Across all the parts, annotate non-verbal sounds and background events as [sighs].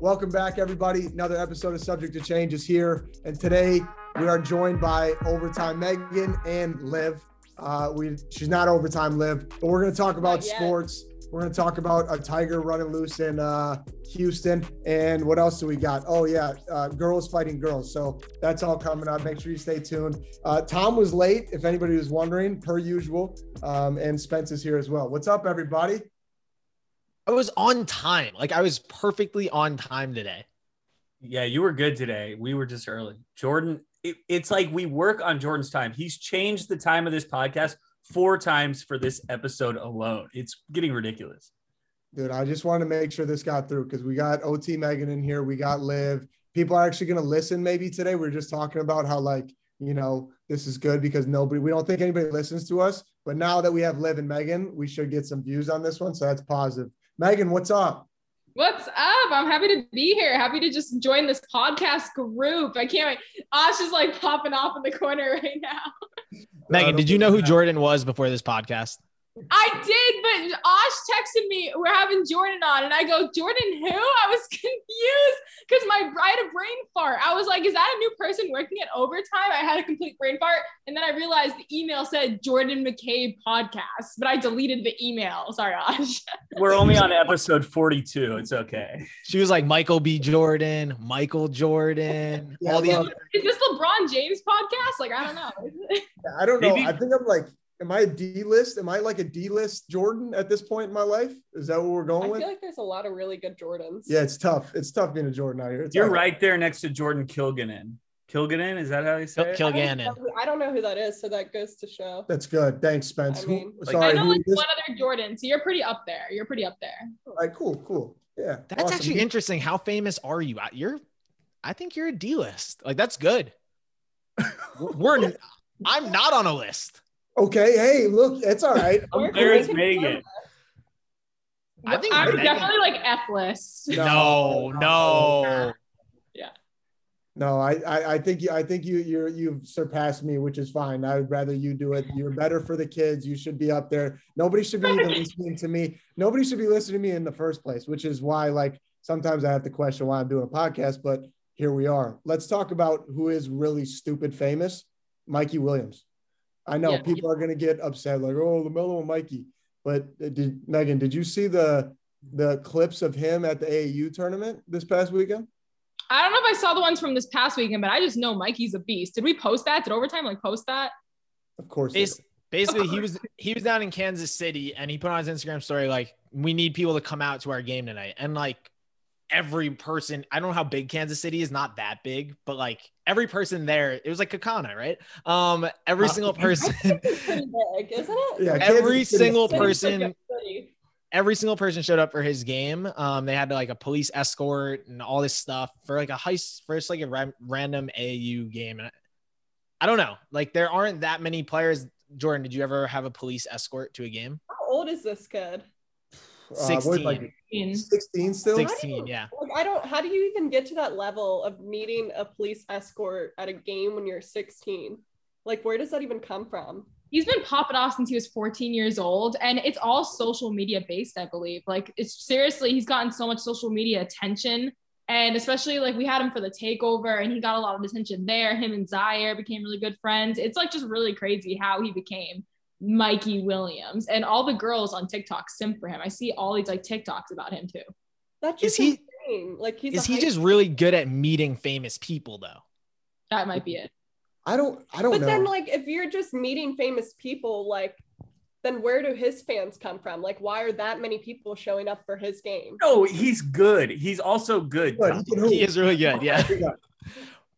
Welcome back, everybody. Another episode of Subject to Change is here. And today we are joined by Overtime Megan and Liv. Uh, we She's not Overtime Liv, but we're going to talk about sports. We're going to talk about a tiger running loose in uh, Houston. And what else do we got? Oh, yeah, uh, girls fighting girls. So that's all coming up. Make sure you stay tuned. Uh, Tom was late, if anybody was wondering, per usual. Um, and Spence is here as well. What's up, everybody? I was on time. Like I was perfectly on time today. Yeah, you were good today. We were just early. Jordan, it, it's like we work on Jordan's time. He's changed the time of this podcast four times for this episode alone. It's getting ridiculous. Dude, I just want to make sure this got through because we got OT Megan in here. We got Liv. People are actually going to listen maybe today. We are just talking about how, like, you know, this is good because nobody, we don't think anybody listens to us. But now that we have Liv and Megan, we should get some views on this one. So that's positive. Megan, what's up? What's up? I'm happy to be here. Happy to just join this podcast group. I can't wait. Ash is like popping off in the corner right now. Megan, uh, did you know who Jordan was before this podcast? I did, but Osh texted me, we're having Jordan on. And I go, Jordan, who? I was [laughs] confused because my I had a brain fart. I was like, is that a new person working at overtime? I had a complete brain fart. And then I realized the email said Jordan McCabe podcast, but I deleted the email. Sorry, Osh. [laughs] We're only on episode 42. It's okay. She was like Michael B. Jordan, Michael Jordan, yeah, all the other. Is this LeBron James podcast? Like, I don't know. I don't know. Maybe- I think I'm like am I a D list? Am I like a D list Jordan at this point in my life? Is that what we're going I with? I feel like there's a lot of really good Jordans. Yeah, it's tough. It's tough being a Jordan out here. It's You're tough. right there next to Jordan Kilganon. Kilganon, is that how you say it? Kilganon. I don't, I don't know who that is, so that goes to show. That's good. Thanks, Spence. I, mean, who, sorry, I know like one other Jordan, so you're pretty up there. You're pretty up there. All right, cool, cool. Yeah. That's awesome. actually interesting. How famous are you? You're I think you're a D list. Like that's good. [laughs] we're I'm not on a list. Okay, hey, look, it's all right. I'm There's Megan. I think I'm Megan. definitely like F list. No, no. Yeah. No, I, I, I think you, I think you, you're, you've surpassed me, which is fine. I would rather you do it. You're better for the kids. You should be up there. Nobody should be even [laughs] listening to me. Nobody should be listening to me in the first place, which is why, like, sometimes I have to question why I'm doing a podcast. But here we are. Let's talk about who is really stupid famous. Mikey Williams. I know yeah. people are going to get upset, like, oh, LaMelo and Mikey. But uh, did Megan, did you see the the clips of him at the AAU tournament this past weekend? I don't know if I saw the ones from this past weekend, but I just know Mikey's a beast. Did we post that? Did overtime like post that? Of course. Basically, basically he was he was down in Kansas City and he put on his Instagram story like, we need people to come out to our game tonight. And like every person, I don't know how big Kansas City is, not that big, but like every person there, it was like Kakana, right? Um, every uh, single [laughs] person, big, isn't it? Yeah, every single person, every single person showed up for his game. Um, they had like a police escort and all this stuff for like a heist, first like a ra- random AU game. And I don't know, like there aren't that many players. Jordan, did you ever have a police escort to a game? How old is this kid? 16. Uh, like 16 still? 16 yeah. like i don't how do you even get to that level of needing a police escort at a game when you're 16 like where does that even come from? He's been popping off since he was 14 years old and it's all social media based i believe. Like it's seriously he's gotten so much social media attention and especially like we had him for the takeover and he got a lot of attention there. Him and zaire became really good friends. It's like just really crazy how he became Mikey Williams, and all the girls on TikTok simp for him. I see all these like TikToks about him too. That's just is he like he's is he just really good at meeting famous people though? That might be it. I don't I don't but know. then like if you're just meeting famous people, like then where do his fans come from? Like why are that many people showing up for his game? No, he's good. He's also good. He is really good. Yeah. [laughs]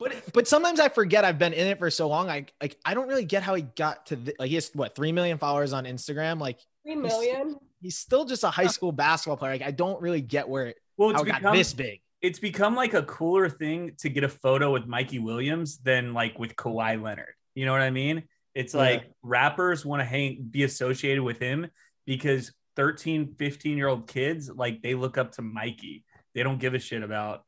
But but sometimes I forget I've been in it for so long. I like I don't really get how he got to the, like he has what three million followers on Instagram. Like three million. He's, he's still just a high school basketball player. Like I don't really get where it well it's become, this big. It's become like a cooler thing to get a photo with Mikey Williams than like with Kawhi Leonard. You know what I mean? It's yeah. like rappers want to hang be associated with him because 13, 15 year old kids like they look up to Mikey. They don't give a shit about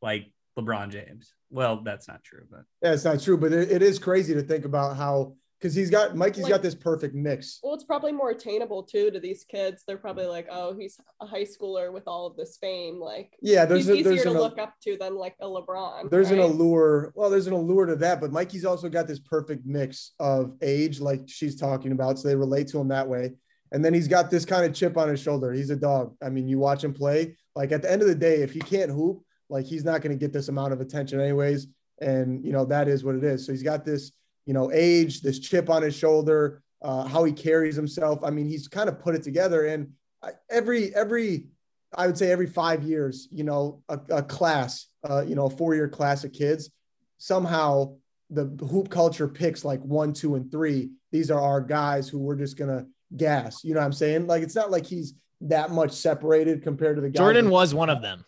like LeBron James. Well, that's not true, but yeah, it's not true. But it, it is crazy to think about how because he's got Mikey's Like- got this perfect mix. Well, it's probably more attainable too to these kids. They're probably mm. like, oh, he's a high schooler with all of this fame. Like, Yeah, there's he's a, easier there's to an, look up to than like a LeBron. there's an allure. Well, there's an allure to that, but Mikey's also got this perfect mix of age, like she's talking about, so they relate to him that way. And then he's got this kind of chip on his shoulder. He's a dog. I mean, you watch him play. Like at the end of the day, if he can't hoop, like he's not going to get this amount of attention anyways. And you know that is what it is. So he's got this, you know, age, this chip on his shoulder, uh, how he carries himself. I mean, he's kind of put it together. And I- every every, I would say every five years, you know, a, a class, uh, you know, a four year class of kids, somehow the hoop culture picks like one, two, and three. These are our guys who we're just gonna gas. You know what I'm saying? Like it's not like he's that much separated compared to the guys. Jordan was one of them.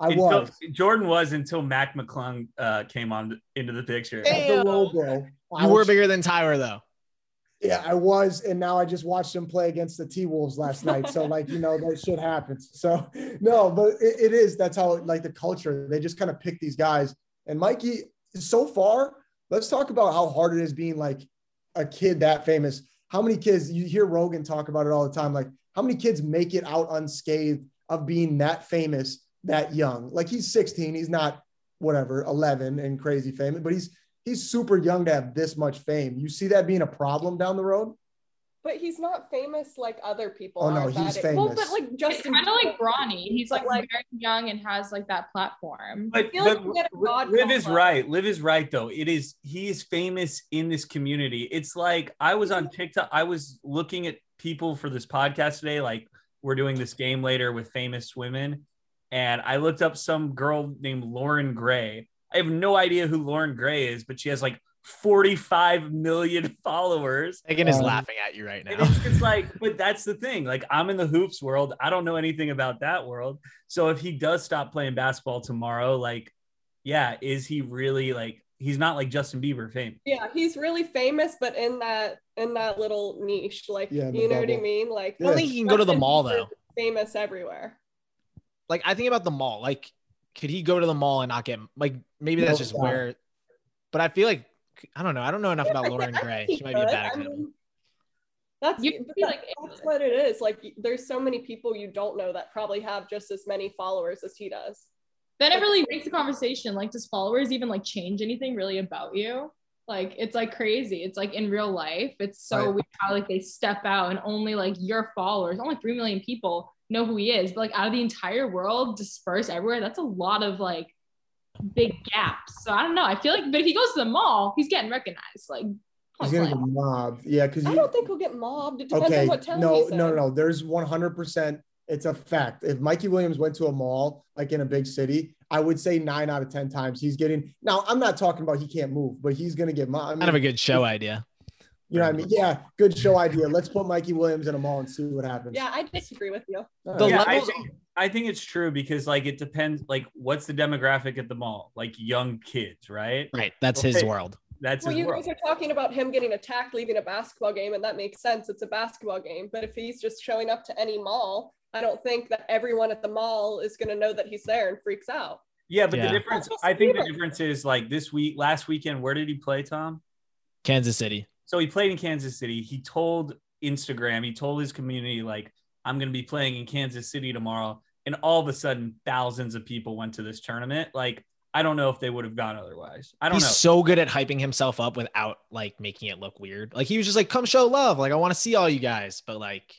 I Until- was. Jordan was until Mac McClung uh, came on into the picture. Hey. That's a low blow. You were Ouch. bigger than Tyler though. Yeah, I was, and now I just watched him play against the T Wolves last [laughs] night. So, like, you know, that shit happens. So, no, but it, it is. That's how, like, the culture. They just kind of pick these guys. And Mikey, so far, let's talk about how hard it is being like a kid that famous. How many kids you hear Rogan talk about it all the time? Like, how many kids make it out unscathed of being that famous that young? Like, he's 16. He's not whatever 11 and crazy famous, but he's he's super young to have this much fame. You see that being a problem down the road? But he's not famous like other people. Oh, no, are he's that- Well, but like It's Justin, kind of like Bronny. He's like, like- very young and has like that platform. But, feel like but you get God Liv is complex. right. Liv is right though. It is he is famous in this community. It's like I was on TikTok. I was looking at people for this podcast today. Like we're doing this game later with famous women, and I looked up some girl named Loren Gray. I have no idea who Loren Gray is, but she has like 45 million [laughs] followers. Megan is Um, laughing at you right now. it's just [laughs] like, but that's the thing. Like, I'm in the hoops world. I don't know anything about that world. So if he does stop playing basketball tomorrow, like, yeah, is he really like? He's not like Justin Bieber fame. yeah, he's really famous, but in that in that little niche, like Yeah, you know what I mean? Like I don't think he can go to the mall though. Famous everywhere. Like I think about the mall. Like, could he go to the mall and not get like maybe that's just shot. where? But I feel like I don't know. I don't know enough about [laughs] Loren Gray. She might be a could. bad I example. mean, That's, You could but be that- like that's what it is. Like there's so many people you don't know that probably have just as many followers as he does. then it really makes the conversation like does followers even like change anything really about you like it's like crazy it's like in real life it's so Right. weird how like they step out and only like your followers only 3 million people know who he is but like out of the entire world dispersed everywhere that's a lot of like big gaps so i don't know i feel like but if he goes to the mall he's getting recognized like He's gonna get mobbed. Yeah, because I don't think he'll get mobbed. It depends okay, on what town no, he's in. no, no, no. There's 100. percent It's a fact. If Mikey Williams went to a mall like in a big city, I would say nine out of ten times he's getting. Now, I'm not talking about he can't move, but he's gonna get mobbed. I mean, Kind of a good show idea. You know what I mean? Yeah, good show idea. Let's put Mikey Williams in a mall and see what happens. Yeah, I disagree with you. The right. yeah, I think, I think it's true because like it depends. Like, what's the demographic at the mall? Like young kids, right? Right. That's his world. That's Well, you world. guys are talking about him getting attacked leaving a basketball game, and that makes sense. It's a basketball game. But if he's just showing up to any mall, I don't think that everyone at the mall is going to know that he's there and freaks out. Yeah, but Yeah. the difference, I think the difference is like this week, last weekend, where did he play, Tom? Kansas City. So he played in Kansas City. He told Instagram, he told his community, like, I'm going to be playing in Kansas City tomorrow. And all of a sudden, thousands of people went to this tournament. Like, I don't know if they would have gone otherwise. I don't He's know. so good at hyping himself up without like making it look weird. Like he was just like, "Come show love." Like I want to see all you guys, but like,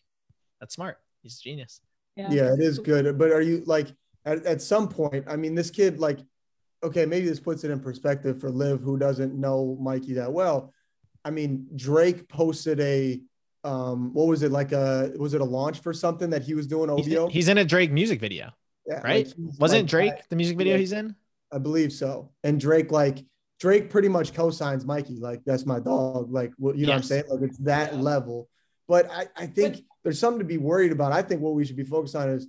that's smart. He's a genius. Yeah, it is good. But are you like at, at some point? I mean, this kid, like, okay, maybe this puts it in perspective for Liv, who doesn't know Mikey that well. I mean, Drake posted a um, what was it like a was it a launch for something that he was doing He's, OVO? he's in a Drake music video, Yeah, right? like, Wasn't like Drake that. the music video Yeah. he's in? I believe so. And Drake, like Drake, pretty much co-signs Mikey. Like that's my dog. Like what you know what I'm saying? Like it's that Yeah. level. But I, I think there's something to be worried about. I think what we should be focused on is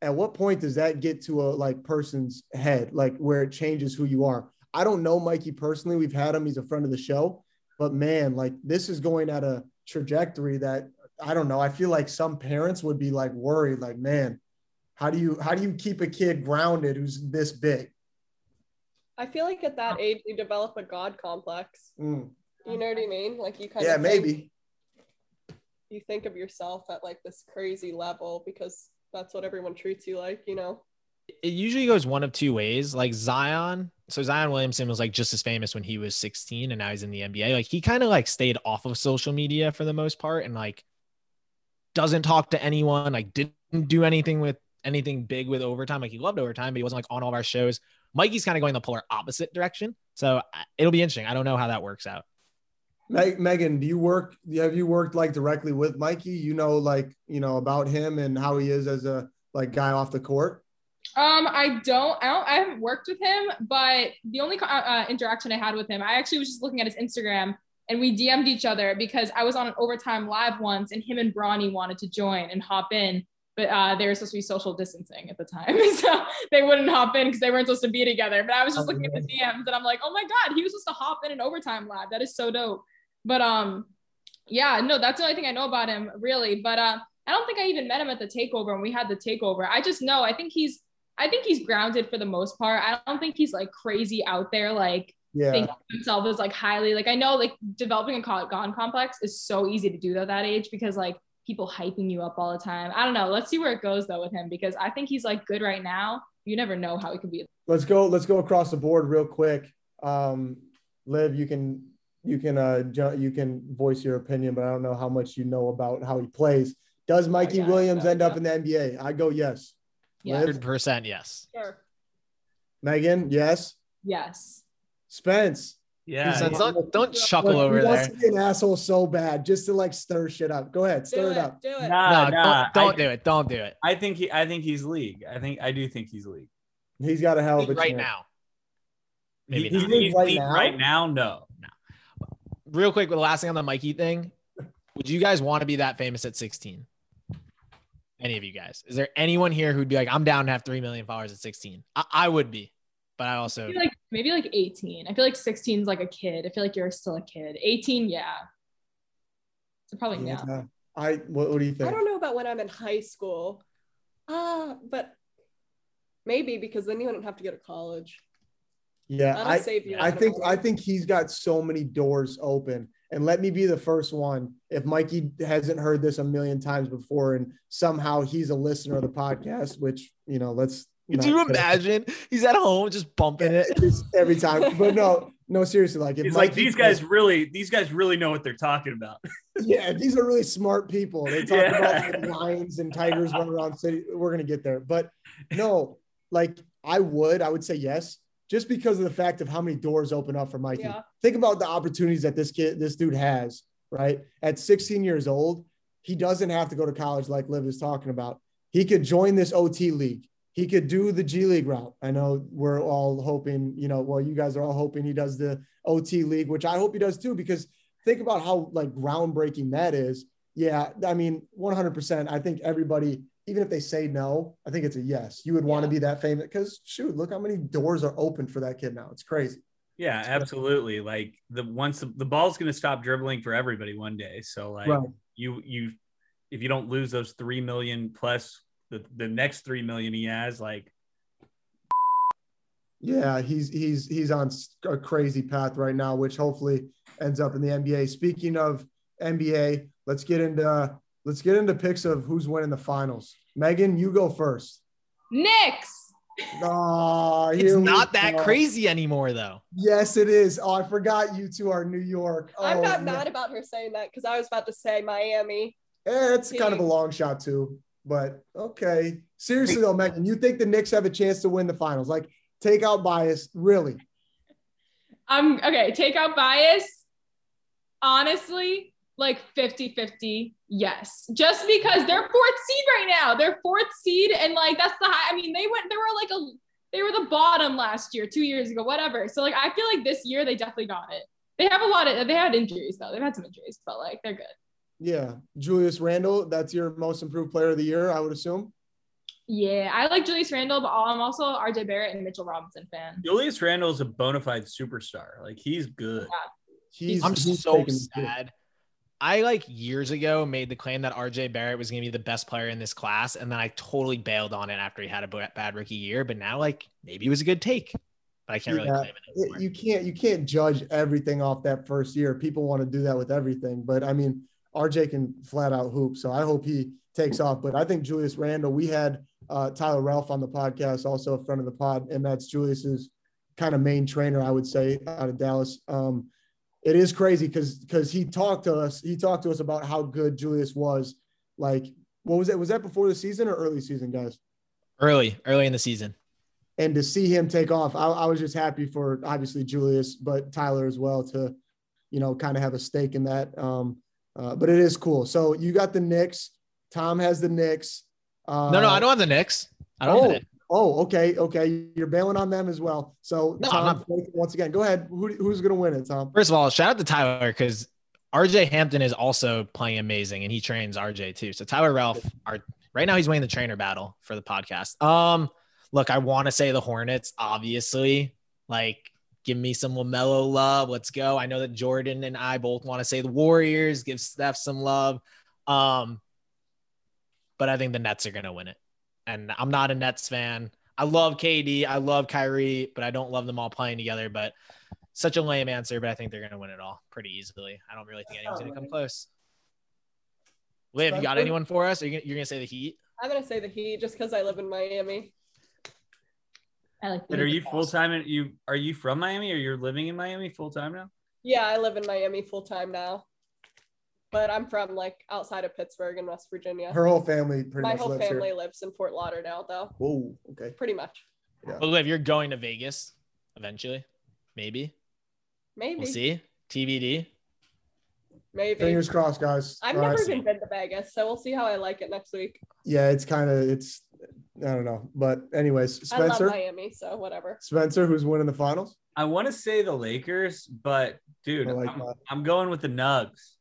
at what point does that get to a like person's head, like where it changes who you are. I don't know Mikey personally. We've had him. He's a friend of the show. But man, like this is going at a trajectory that I don't know. I feel like some parents would be like worried, like, man, how do you how do you keep a kid grounded who's this big? I feel like at that age, you develop a God complex. Mm. You know what I mean? Like you kind Yeah, of Yeah, maybe. you think of yourself at like this crazy level because that's what everyone treats you like, you know. It usually goes one of two ways. Like Zion, so Zion Williamson was like just as famous when he was 16 and now he's in the NBA. Like he kind of like stayed off of social media for the most part and like doesn't talk to anyone, like didn't do anything with anything big with overtime. Like he loved overtime, but he wasn't like on all of our shows. Mikey's kind of going the polar opposite direction. So it'll be interesting. I don't know how that works out. Meg- Megan, do you work? Have you worked like directly with Mikey? You know, like you know about him and how he is as a like guy off the court. Um, I don't, I don't, I haven't worked with him, but the only uh, interaction I had with him, I actually was just looking at his Instagram and we DM'd each other because I was on an overtime live once and him and Bronny wanted to join and hop in, but uh, they were supposed to be social distancing at the time. [laughs] so they wouldn't hop in because they weren't supposed to be together. But I was just Oh, looking at the DMs and I'm like, oh my God, he was supposed to hop in an overtime live. That is so dope. But um, yeah, no, that's the only thing I know about him really. But uh, I don't think I even met him at the takeover when we had the takeover. I just know I think he's I think he's grounded for the most part. I don't think he's like crazy out there, like Yeah, thinking of himself as like highly like I know like developing a gone complex is so easy to do at that age because like people hyping you up all the time. I don't know. Let's see where it goes though with him because I think he's like good right now. You never know how he could be. let's go. Let's go across the board real quick. Um, Liv, you can you can uh you can voice your opinion, but I don't know how much you know about how he plays. Does Mikey yeah, Williams end up in the NBA? I go yes. Yeah. 100% yes. Sure. Megan, yes. Yes. Spence. Yeah. So don't, don't chuckle Look, over there. to be an asshole so bad just to like stir shit up. Go ahead, Do stir it, it up. Do it. Nah, No, nah, don't, don't I, do it. Don't do it. I think he I think he's league. I think I do think he's league. He's got a hell of a Right chance. now. Maybe He- not. league he's right now? right now, no. real quick, the last thing on the Mikey thing. Would you guys want to be that famous at 16? Any of you guys? Is there anyone here who'd be like, I'm down to have 3 million followers at 16? I, I would be, but I I also, feel like maybe like 18. I feel like 16 is like a kid. I feel like you're still a kid. 18, yeah. So probably now. Yeah. I what, what do you think? I don't know about when I'm in high school. Ah, but maybe because then you wouldn't have to go to college. Yeah, That'll I save you. I think I think he's got so many doors open. And let me be the first one. If Mikey hasn't heard this a million times before, and somehow he's a listener of the podcast, which you know, let's. could not you get- imagine? He's at home just bumping it. It's every time? [laughs] But no, no, seriously. Like if It's like these guys really these guys really know what they're talking about. [laughs] yeah, these are really smart people. They talk Yeah. about like, lions and tigers running around city. We're gonna get there, but no, like I would, I would say yes, just because of the fact of how many doors open up for Mikey. Yeah. Think about the opportunities that this kid, this dude has. Right at 16 years old, he doesn't have to go to college like Liv is talking about. He could join this OT league. He could do the G League route. I know we're all hoping, you know, well, you guys are all hoping he does the OT league, which I hope he does too, because think about how like groundbreaking that is. Yeah, I mean, 100%. I think everybody, even if they say no, I think it's a yes. You would want to Yeah. be that famous because shoot, look how many doors are open for that kid now. It's crazy. Yeah, absolutely. Like the once the, the ball's going to stop dribbling for everybody one day. So like Right. you you if you don't lose those 3 million plus the, the next 3 million he has like Yeah, he's he's he's on a crazy path right now, which hopefully ends up in the NBA. Speaking of NBA, let's get into let's get into picks of who's winning the finals. Megan, you go first. Knicks. Oh, It's not that go. crazy anymore, though. Yes, it is. Oh, I forgot you two are New York. I'm Oh, not yeah. mad about her saying that because I was about to say Miami. Eh, it's kind of a long shot too, but okay. Seriously though, Megan, you think the Knicks have a chance to win the finals? Like, take out bias, really? I'm okay. Take out bias. Honestly, like 50 50, yes. Just because they're fourth seed right now. They're fourth seed, and like that's the high. I mean, they went, they were like a, they were the bottom last year, two years ago, whatever. So, like, I feel like this year they definitely got it. They have a lot of, they had injuries though. They've had some injuries, but like, they're good. Yeah, Julius Randle that's your most improved player of the year, I would assume. Yeah, I like Julius Randle, but I'm also RJ Barrett and Mitchell Robinson fan. Julius Randle is a bona fide superstar. Like he's good. He's I'm he's so taking the sad. I like years ago made the claim that RJ Barrett was going to be the best player in this class, and then I totally bailed on it after he had a bad rookie year. But now, like, maybe it was a good take. but I can't really claim it. anymore. You can't you can't judge everything off that first year. People want to do that with everything, but I mean, RJ can flat out hoop, so I hope he takes off. But I think Julius Randle, We had uh, Tyler Relph on the podcast, also a friend of the pod, and that's Julius's kind of main trainer, I would say, out of Dallas. Um, it is crazy because because he talked to us. He talked to us about how good Julius was. Like, what was that? Was that before the season or early season, guys? early, early in the season. and to see him take off, I, I was just happy for obviously Julius, but Tyler as well to, you know, kind of have a stake in that. Um, uh, but it is cool. So you got the Knicks. Tom has the Knicks. Uh, No, no, I don't have the Knicks. I don't have Oh, the Knicks. Oh, okay, okay. You're bailing on them as well. So No, Tom, once again, go ahead. Who, who's going to win it, Tom? First of all, shout out to Tyler because RJ Hampton is also playing amazing and he trains RJ too. So Tyler Relph are right now he's winning the trainer battle for the podcast. Um, look, I want to say the Hornets, obviously. Like, give me some LaMelo love. Let's go. I know that Jordan and I both want to say the Warriors, give Steph some love. Um, but I think the Nets are gonna win it. And I'm not a Nets fan. I love KD, I love Kyrie, but I don't love them all playing together. But such a lame answer, but I think they're going to win it all pretty easily. I don't really think anyone's going to come close. Liv, you got anyone for us? Are you gonna, you're going to say the Heat? I'm gonna say the Heat just because I live in Miami. I like. But are you full time? You are you from Miami or you're living in Miami full time now? Yeah, I live in Miami full time now. But I'm from like outside of Pittsburgh in West Virginia. Her whole family pretty My much whole lives family here. lives in Fort Lauderdale though. Whoa, okay. Pretty much. But Liv, you're going to Vegas eventually. Maybe. Maybe. We'll see. TBD. Maybe. Fingers crossed, guys. I've All never right. even been to Vegas, so we'll see how I like it next week. Yeah, it's kind of it's. I don't know, but anyways, Spencer. I love Spencer. Miami, so whatever. Spencer, who's winning the finals? I want to say the Lakers, but dude, like I'm. I'm going with the Nugs.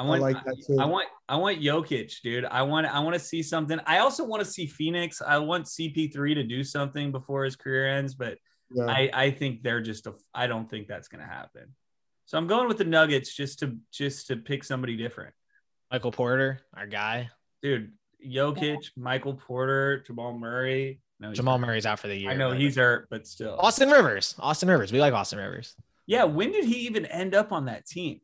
I want, like that too. I want, I want Jokic, dude. I want, I want to see something. I also want to see Phoenix. I want CP3 to do something before his career ends, but Yeah. I, I think they're just a. I don't think that's gonna happen. So I'm going with the Nuggets just to just to pick somebody different, Michael Porter, our guy. dude. Jokic, Michael Porter, Jamal Murray. No, Jamal hurt. Murray's out for the year. I know but- he's hurt, but still. Austin Rivers. Austin Rivers. We like Austin Rivers. Yeah, when did he even end up on that team?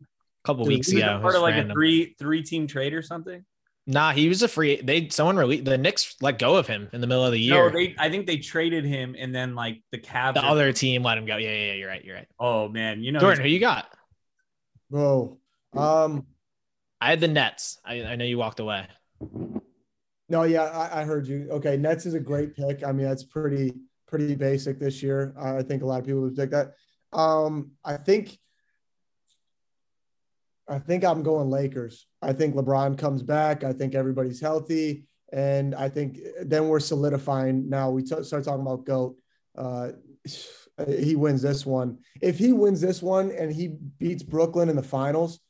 A couple Dude, weeks He ago. part of like a three three team trade or something. Nah, he was a free. They someone released the Knicks let go of him in the middle of the year. No, they. I think they traded him, and then like the Cavs. the other team let him go. Yeah, yeah, yeah. You're right. You're right. Oh man, you know. Jordan, who you got? Whoa. Um. I had the Nets. I, I know you walked away. No, yeah, I, I heard you. Okay, Nets is a great pick. I mean, that's pretty pretty basic this year. I think a lot of people would pick that. Um, I think I think I'm going Lakers. I think LeBron comes back. I think everybody's healthy, and I think then we're solidifying. Now we t- start talking about goat. Uh, he wins this one. If he wins this one and he beats Brooklyn in the finals,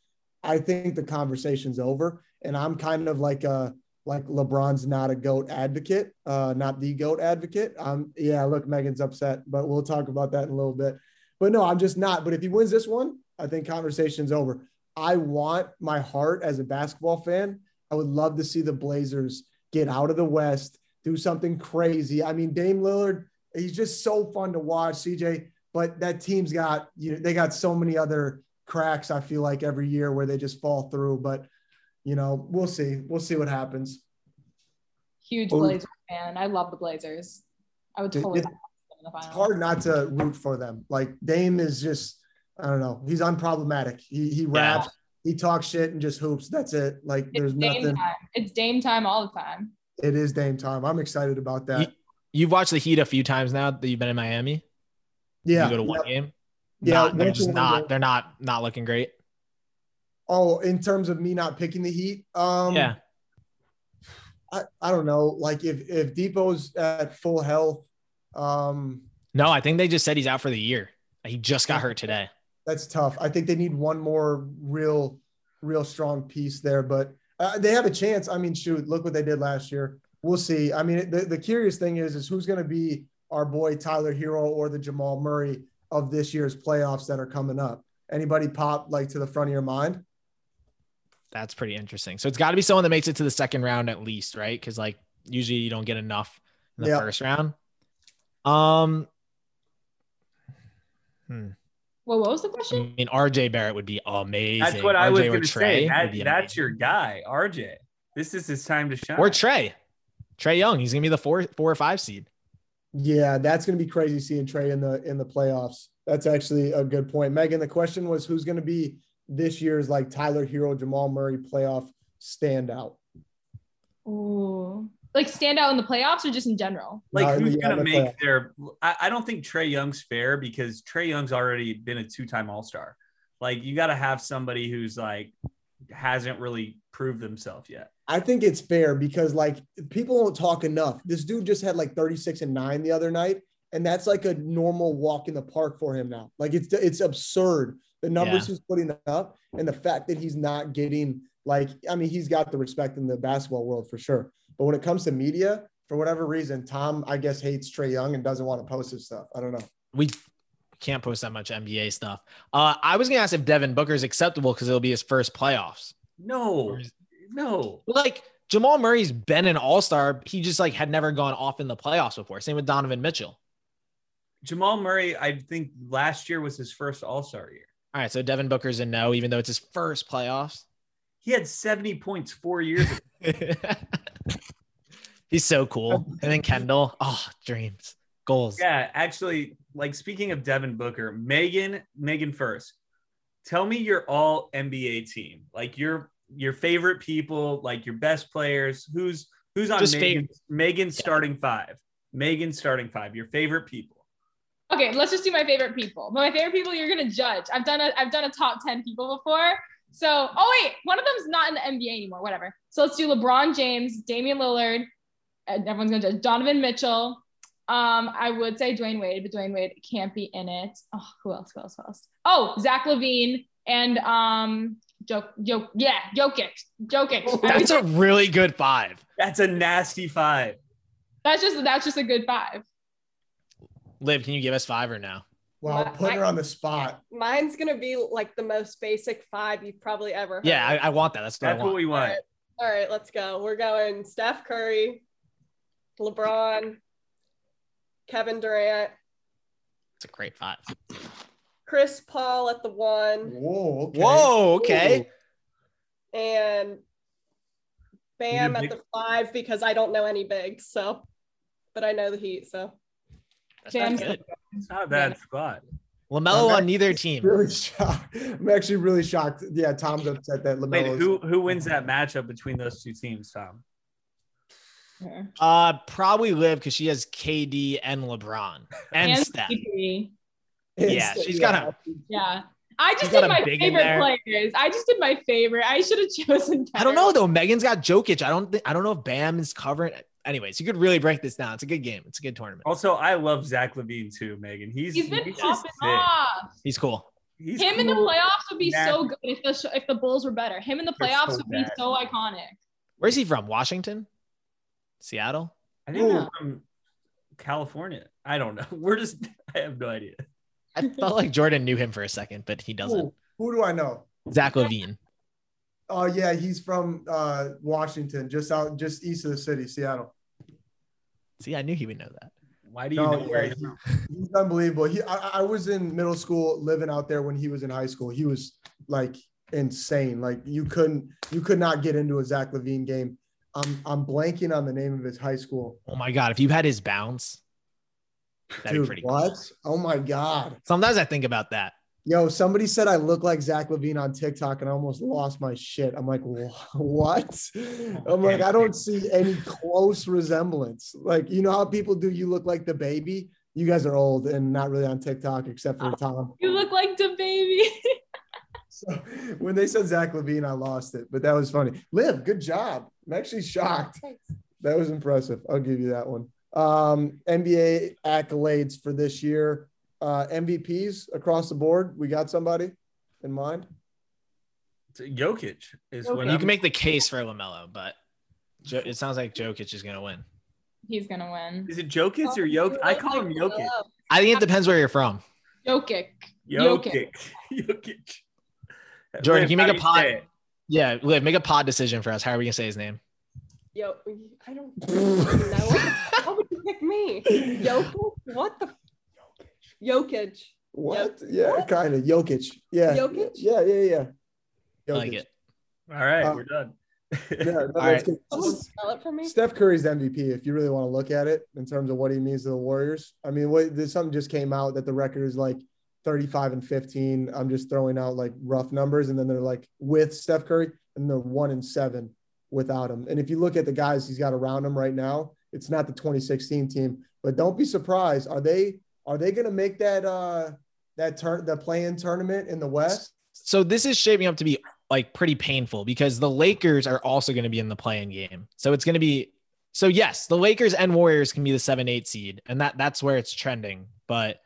I think the conversation's over. And I'm kind of like a like LeBron's not a goat advocate, uh, not the goat advocate. Um, yeah, look, Megan's upset, but we'll talk about that in a little bit. But no, I'm just not. But if he wins this one, I think conversation's over. I want my heart as a basketball fan. I would love to see the Blazers get out of the West, do something crazy. I mean, Dame Lillard, he's just so fun to watch, CJ. But that team's got you know they got so many other cracks. I feel like every year where they just fall through. But you know, we'll see. We'll see what happens. Huge. Blazers fan. I love the Blazers. I would totally it- have in the It's hard not to root for them. Like Dame is just, I don't know. He's unproblematic. He he raps, he talks shit and just hoops. That's it. Like It's there's Dame nothing. time. It's Dame time all the time. It is Dame time. I'm excited about that. You've watched the Heat a few times now that you've been in Miami. yeah. You go to one yeah. game. Yeah, Not- they're just not. game. They're not not looking great. Oh, in terms of me not picking the Heat, um, yeah. I, I don't know. Like if if Dipo's at full health, um, No, I think they just said he's out for the year. He just got hurt today. That's tough. I think they need one more real, real strong piece there, but uh, they have a chance. I mean, shoot, look what they did last year. We'll see. I mean, the, the curious thing is, is who's going to be our boy Tyler Herro or the Jamal Murray of this year's playoffs that are coming up? Anybody pop like to the front of your mind? That's pretty interesting. So it's got to be someone that makes it to the second round at least, right? Because like usually you don't get enough in the Yeah. first round. Um, Hmm. Well, what was the question? I mean, RJ Barrett would be amazing. That's what I was going to say. That, that's amazing. your guy, RJ. This is his time to shine. or Trae. Trae Young. He's gonna be the four, four or five seed. Yeah, that's going to be crazy seeing Trae in the in the playoffs. That's actually a good point. Megan, the question was who's going to be this year's like Tyler Herro, Jamal Murray playoff standout? Ooh. Like stand out in the playoffs or just in general? like No, who's the- gonna yeah, make the their I, I don't think Trae Young's fair because Trae Young's already been a two-time all-star. Like you gotta have somebody who's like hasn't really proved themselves yet. I think it's fair because like people don't talk enough. This dude just had like 36 and 9 the other night and that's like a normal walk in the park for him now. Like it's it's absurd the numbers Yeah. he's putting up and the fact that he's not getting like I mean he's got the respect in the basketball world for sure. But when it comes to media, for whatever reason, Tom I guess hates Trae Young and doesn't want to post his stuff. I don't know. We can't post that much NBA stuff. Uh, I was gonna ask if Devin Booker is acceptable because it'll be his first playoffs. No, is- no. Like Jamal Murray's been an all star. He just like had never gone off in the playoffs before. Same with Donovan Mitchell. Jamal Murray, I think last year was his first all-star year. All right, so Devin Booker's a no, even though it's his first playoffs. He had 70 points four years ago. [laughs] He's so cool. [laughs] And then Kendall, oh, dreams, goals. Yeah, actually, like speaking of Devin Booker, Megan, Megan first. Tell me your all NBA team. Like your your favorite people, like your best players. Who's who's on Just Megan, fav- Megan's starting five? Megan's starting five. Your favorite people. Okay, let's just do my favorite people. My favorite people you're gonna judge. I've done a I've done a top 10 people before. So oh wait, one of them's not in the NBA anymore, whatever. So let's do LeBron James, Damian Lillard, and everyone's gonna judge Donovan Mitchell. Um, I would say Dwyane Wade, but Dwyane Wade can't be in it. Oh, who else? Who else? Who else? Oh, Zach LaVine and um Joke, Joke, yeah, Jokic, Jokic. That's a really good five. That's a nasty five. that's just that's just a good five. Liv, can you give us five or no? Well, Wow, My- put her on the spot. Mine's gonna be like the most basic five you've probably ever heard. Yeah, I, I want that. That's what That's I what we want. All right, let's go. We're going Steph Curry, LeBron, Kevin Durant, It's a great five. Chris Paul at the one, Whoa, okay. Whoa, okay. and Bam You at the five because I don't know any bigs. So, but I know the Heat. So That's Bam's good. It's not a bad squad. Lamelo I'm on neither team. Really shocked. I'm actually really shocked. Yeah, Tom's upset that Wait, Lamelo. who who wins that matchup between those two teams, Tom? Uh, probably Liv because she has KD and LeBron and, And Steph. CP. Yeah, she's got a- Yeah. I just did my favorite players. I just did my favorite. I should have [laughs] chosen. I don't know though. Megan's got Jokic. I don't. Think, I don't know if Bam is covering. Anyways, you could really break this down. It's a good game. It's a good tournament. Also, I love Zach LaVine too, Megan. He's He's been just popping sick. off. He's cool. He's Him in the playoffs would be so good if the if the Bulls were better. Him in the playoffs so would be bad. so iconic. Where's he from? Washington, Seattle. I think they're from California. I don't know. [laughs] We're just. [laughs] I have no idea. I felt like Jordan knew him for a second, but he doesn't. Who, who do I know? Zach LaVine. Oh yeah, he's from uh, Washington, just out, just east of the city, Seattle. See, I knew he would know that. Why do you No, know where yeah, he's from? He's unbelievable. He, I, I was in middle school, living out there when he was in high school. He was like insane. Like you couldn't, you could not get into a Zach LaVine game. I'm, I'm blanking on the name of his high school. Oh my god, if you had his bounce, that'd Dude, be pretty what? cool. Oh my god. Sometimes I think about that. Yo, somebody said I look like Zach LaVine on TikTok, and I almost lost my shit. I'm like, [laughs] what? Oh, I'm like, I don't see any close resemblance. Like, you know how people do? You look like the baby. You guys are old and not really on TikTok, except for uh, Tom. You look like the baby. [laughs] So when they said Zach LaVine, I lost it, but that was funny. Liv, good job. I'm actually shocked. That was impressive. I'll give you that one. Um, NBA accolades for this year. Uh, MVPs across the board. We got somebody in mind. Jokic is Okay. what You I'm- can make the case for Lamelo, but Jo- it sounds like Jokic is gonna win. He's gonna win. Is it Jokic or Jokic? I call him Jokic. I think it depends where you're from. Jokic. Jokic. Jokic. [laughs] Jordan, Liv, can you make a pod? it? Yeah, Liv, make a pod decision for us. How are we gonna say his name? Yo, I don't know. [laughs] How would you pick me? Jokic? What the? Jokic. What? Yeah, kind of. Jokic. Yeah. Jokic? Yeah, yeah, yeah. I like Jokic. it. All right, Uh, we're done. [laughs] Yeah, no, All right. spell it for me. Steph Curry's MVP, if you really want to look at it in terms of what he means to the Warriors. I mean, what there's something just came out that the record is like 35 and 15. I'm just throwing out like rough numbers, and then they're like with Steph Curry, and they're one and seven without him. And if you look at the guys he's got around him right now, it's not the 2016 team. But don't be surprised. Are they are they gonna make that uh that turn the play-in tournament in the West? So this is shaping up to be like pretty painful because the Lakers are also going to be in the play-in game. So it's going to be so yes, the Lakers and Warriors can be the 7-8 seed and that that's where it's trending, but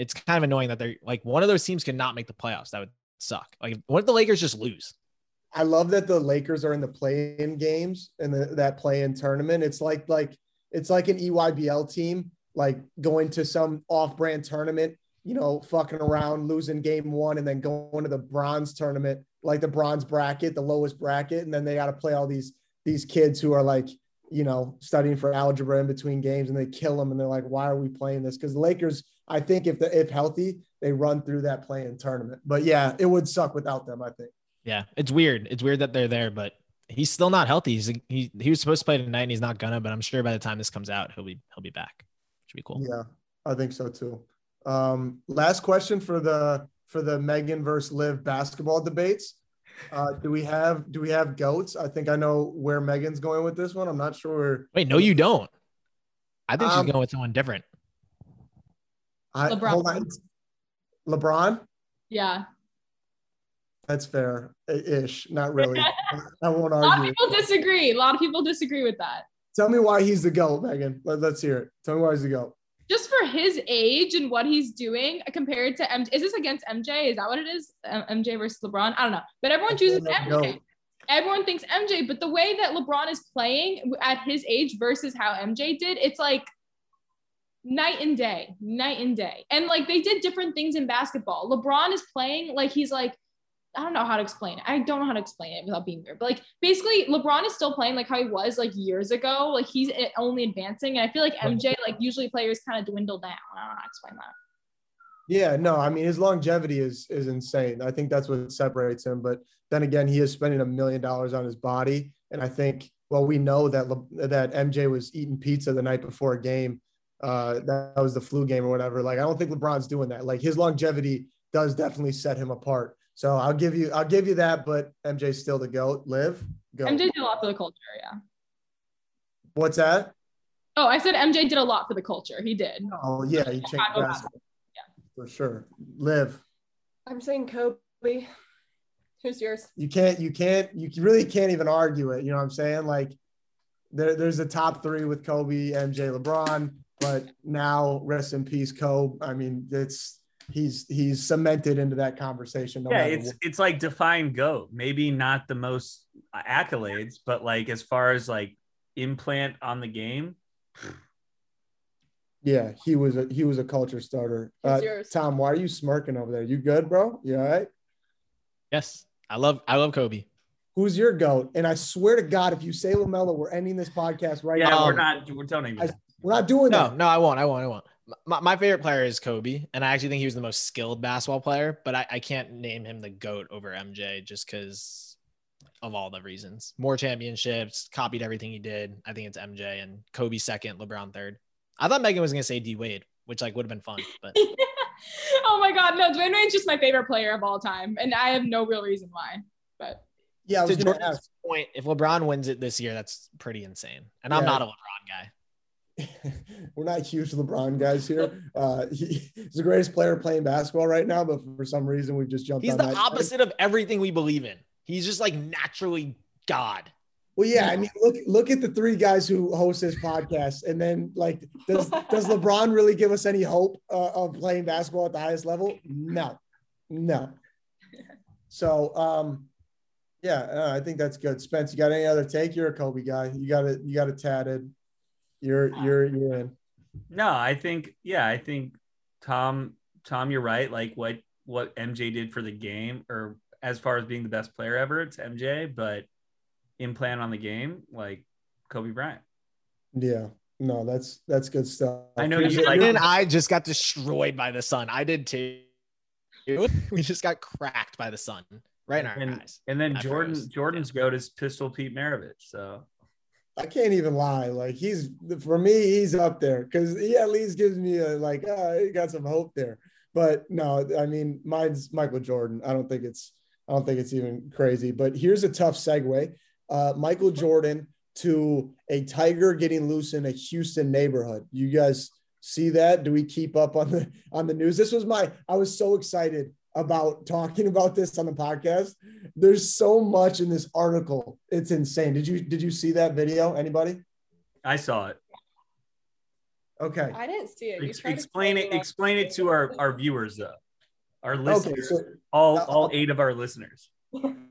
it's kind of annoying that they're like one of those teams cannot make the playoffs. That would suck. Like what if the Lakers just lose? I love that the Lakers are in the play-in games and that play-in tournament. It's like like it's like an EYBL team like going to some off-brand tournament, you know, fucking around, losing game one, and then going to the bronze tournament, like the bronze bracket, the lowest bracket, and then they got to play all these these kids who are like, you know, studying for algebra in between games, and they kill them, and they're like, why are we playing this? Because the Lakers, I think if the if healthy, they run through that play-in tournament. But yeah, it would suck without them. I think. Yeah, it's weird. It's weird that they're there, but he's still not healthy. He's he he was supposed to play tonight and he's not gonna, but I'm sure by the time this comes out, he'll be he'll be back. Should be cool. Yeah, I think so too. Um, last question for the for the Megan versus Liv basketball debates. Uh, do we have do we have goats? I think I know where Megan's going with this one. I'm not sure. Wait, no, you don't. I think Um, she's going with someone different. I, LeBron. LeBron. Yeah. That's fair, ish. Not really. [laughs] I won't A lot of argue. people disagree. A lot of people disagree with that. Tell me why he's the goat, Megan. Let, us hear it. Tell me why he's the goat. Just for his age and what he's doing uh, compared to MJ. Is this against MJ? Is that what it is? MJ versus LeBron? I don't know. But everyone chooses MJ. Everyone thinks MJ, but the way that LeBron is playing at his age versus how MJ did, it's like night and day, night and day. And like they did different things in basketball. LeBron is playing like he's like, I don't know how to explain it. I don't know how to explain it without being weird. But like basically LeBron is still playing like how he was like years ago. Like he's only advancing. And I feel like MJ, like usually players kind of dwindle down. I don't know how to explain that. Yeah, no, I mean his longevity is is insane. I think that's what separates him. But then again, he is spending a million dollars on his body, and I think well, we know that that MJ was eating pizza the night before a game. Uh, that was the flu game or whatever. Like I don't think LeBron's doing that. Like his longevity does definitely set him apart. So I'll give you I'll give you that. But MJ's still the goat. Liv go. MJ did a lot for the culture. Yeah. What's that? Oh, I said MJ did a lot for the culture. He did. Oh yeah, he changed Chicago basketball. for sure. Liv. I'm saying Kobe. Who's yours? you can't you can't you really can't even argue it you know what i'm saying like there, there's a top three with kobe mj lebron but now rest in peace kobe i mean it's he's he's cemented into that conversation no yeah, it's what. it's like define goat. Maybe not the most accolades, but like as far as like implant on the game, yeah he was a he was a culture starter uh, tom why are you smirking over there you good bro you all right Yes, I love I love Kobe. who's your goat and i swear to god if you say lamelo we're ending this podcast right yeah, now Yeah, we're not we're don't even. I- we're not doing No, that no, I won't. I won't. I won't. My, my favorite player is Kobe, and I actually think he was the most skilled basketball player. But I, I can't name him the goat over MJ just because of all the reasons. More championships, copied everything he did. I think it's MJ and Kobe second, LeBron third. I thought Megan was gonna say D Wade, which like would have been fun, but [laughs] oh my God. No, Dwyane Wade's just my favorite player of all time. And I have no real reason why. But yeah i was to gonna Jordan's ask point, if LeBron wins it this year, that's pretty insane. And I'm not a LeBron guy. [laughs] we're not huge LeBron guys here. Uh, he, he's the greatest player playing basketball right now, but for some reason we've just jumped. He's the opposite of everything we believe in. He's just like naturally God. Well, yeah, I mean, look look at the three guys who host this podcast, and then like, does does LeBron really give us any hope uh, of playing basketball at the highest level? No, no. So, um, yeah, uh, I think that's good. Spence, you got any other take? You're a Kobe guy. You got it. You got it tatted. You're uh, you're you're in. No, I think yeah, I think Tom Tom, you're right. Like what what MJ did for the game, or as far as being the best player ever, it's MJ. But implant on the game, like Kobe Bryant. Yeah, No, that's that's good stuff. I know you like- and I just got destroyed by the sun. I did too. [laughs] We just got cracked by the sun right in our and, eyes. and then Jordan first. Jordan's goat is Pistol Pete Maravich. So I can't even lie. Like he's for me, he's up there because he at least gives me a like, ah, he got some hope there. But no, I mean, mine's Michael Jordan. I don't think it's, I don't think it's even crazy. But here's a tough segue. Uh, Michael Jordan to a tiger getting loose in a Houston neighborhood. You guys see that? Do we keep up on the on the news? This was my. I was so excited about talking about this on the podcast. There's so much in this article. It's insane. Did you did you see that video? Anybody? I saw it. Okay. I didn't see it. You Ex- explain it. Explain it to our our viewers though. Our listeners, Okay. So all uh, all eight of our listeners.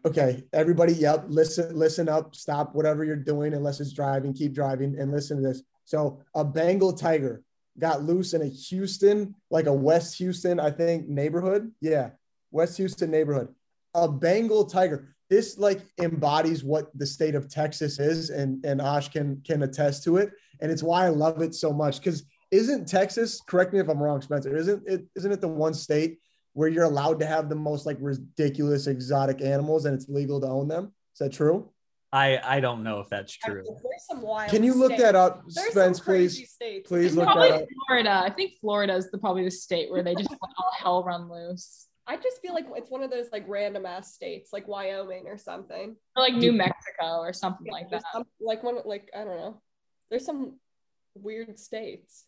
okay, everybody, yep. Listen, listen up. Stop whatever you're doing, unless it's driving. Keep driving and listen to this. So a Bengal tiger got loose in a Houston, like a West Houston, I think, neighborhood. Yeah, West Houston neighborhood. A Bengal tiger. This like embodies what the state of Texas is, and and Ash can can attest to it, and it's why I love it so much. Because isn't Texas? Correct me if I'm wrong, Spencer. Isn't it? Isn't it the one state where you're allowed to have the most like ridiculous exotic animals, and it's legal to own them? Is that true? I I don't know if that's true. There's some wild. Can you look states. that up, There's Spence, some crazy please? states. Please look probably that up. Florida. I think Florida is the, probably the state where they just let all hell run loose. I just feel like it's one of those like random ass states, like Wyoming or something. Or like New Mexico or something Yeah, like that. some- like one, like I don't know. There's some weird states.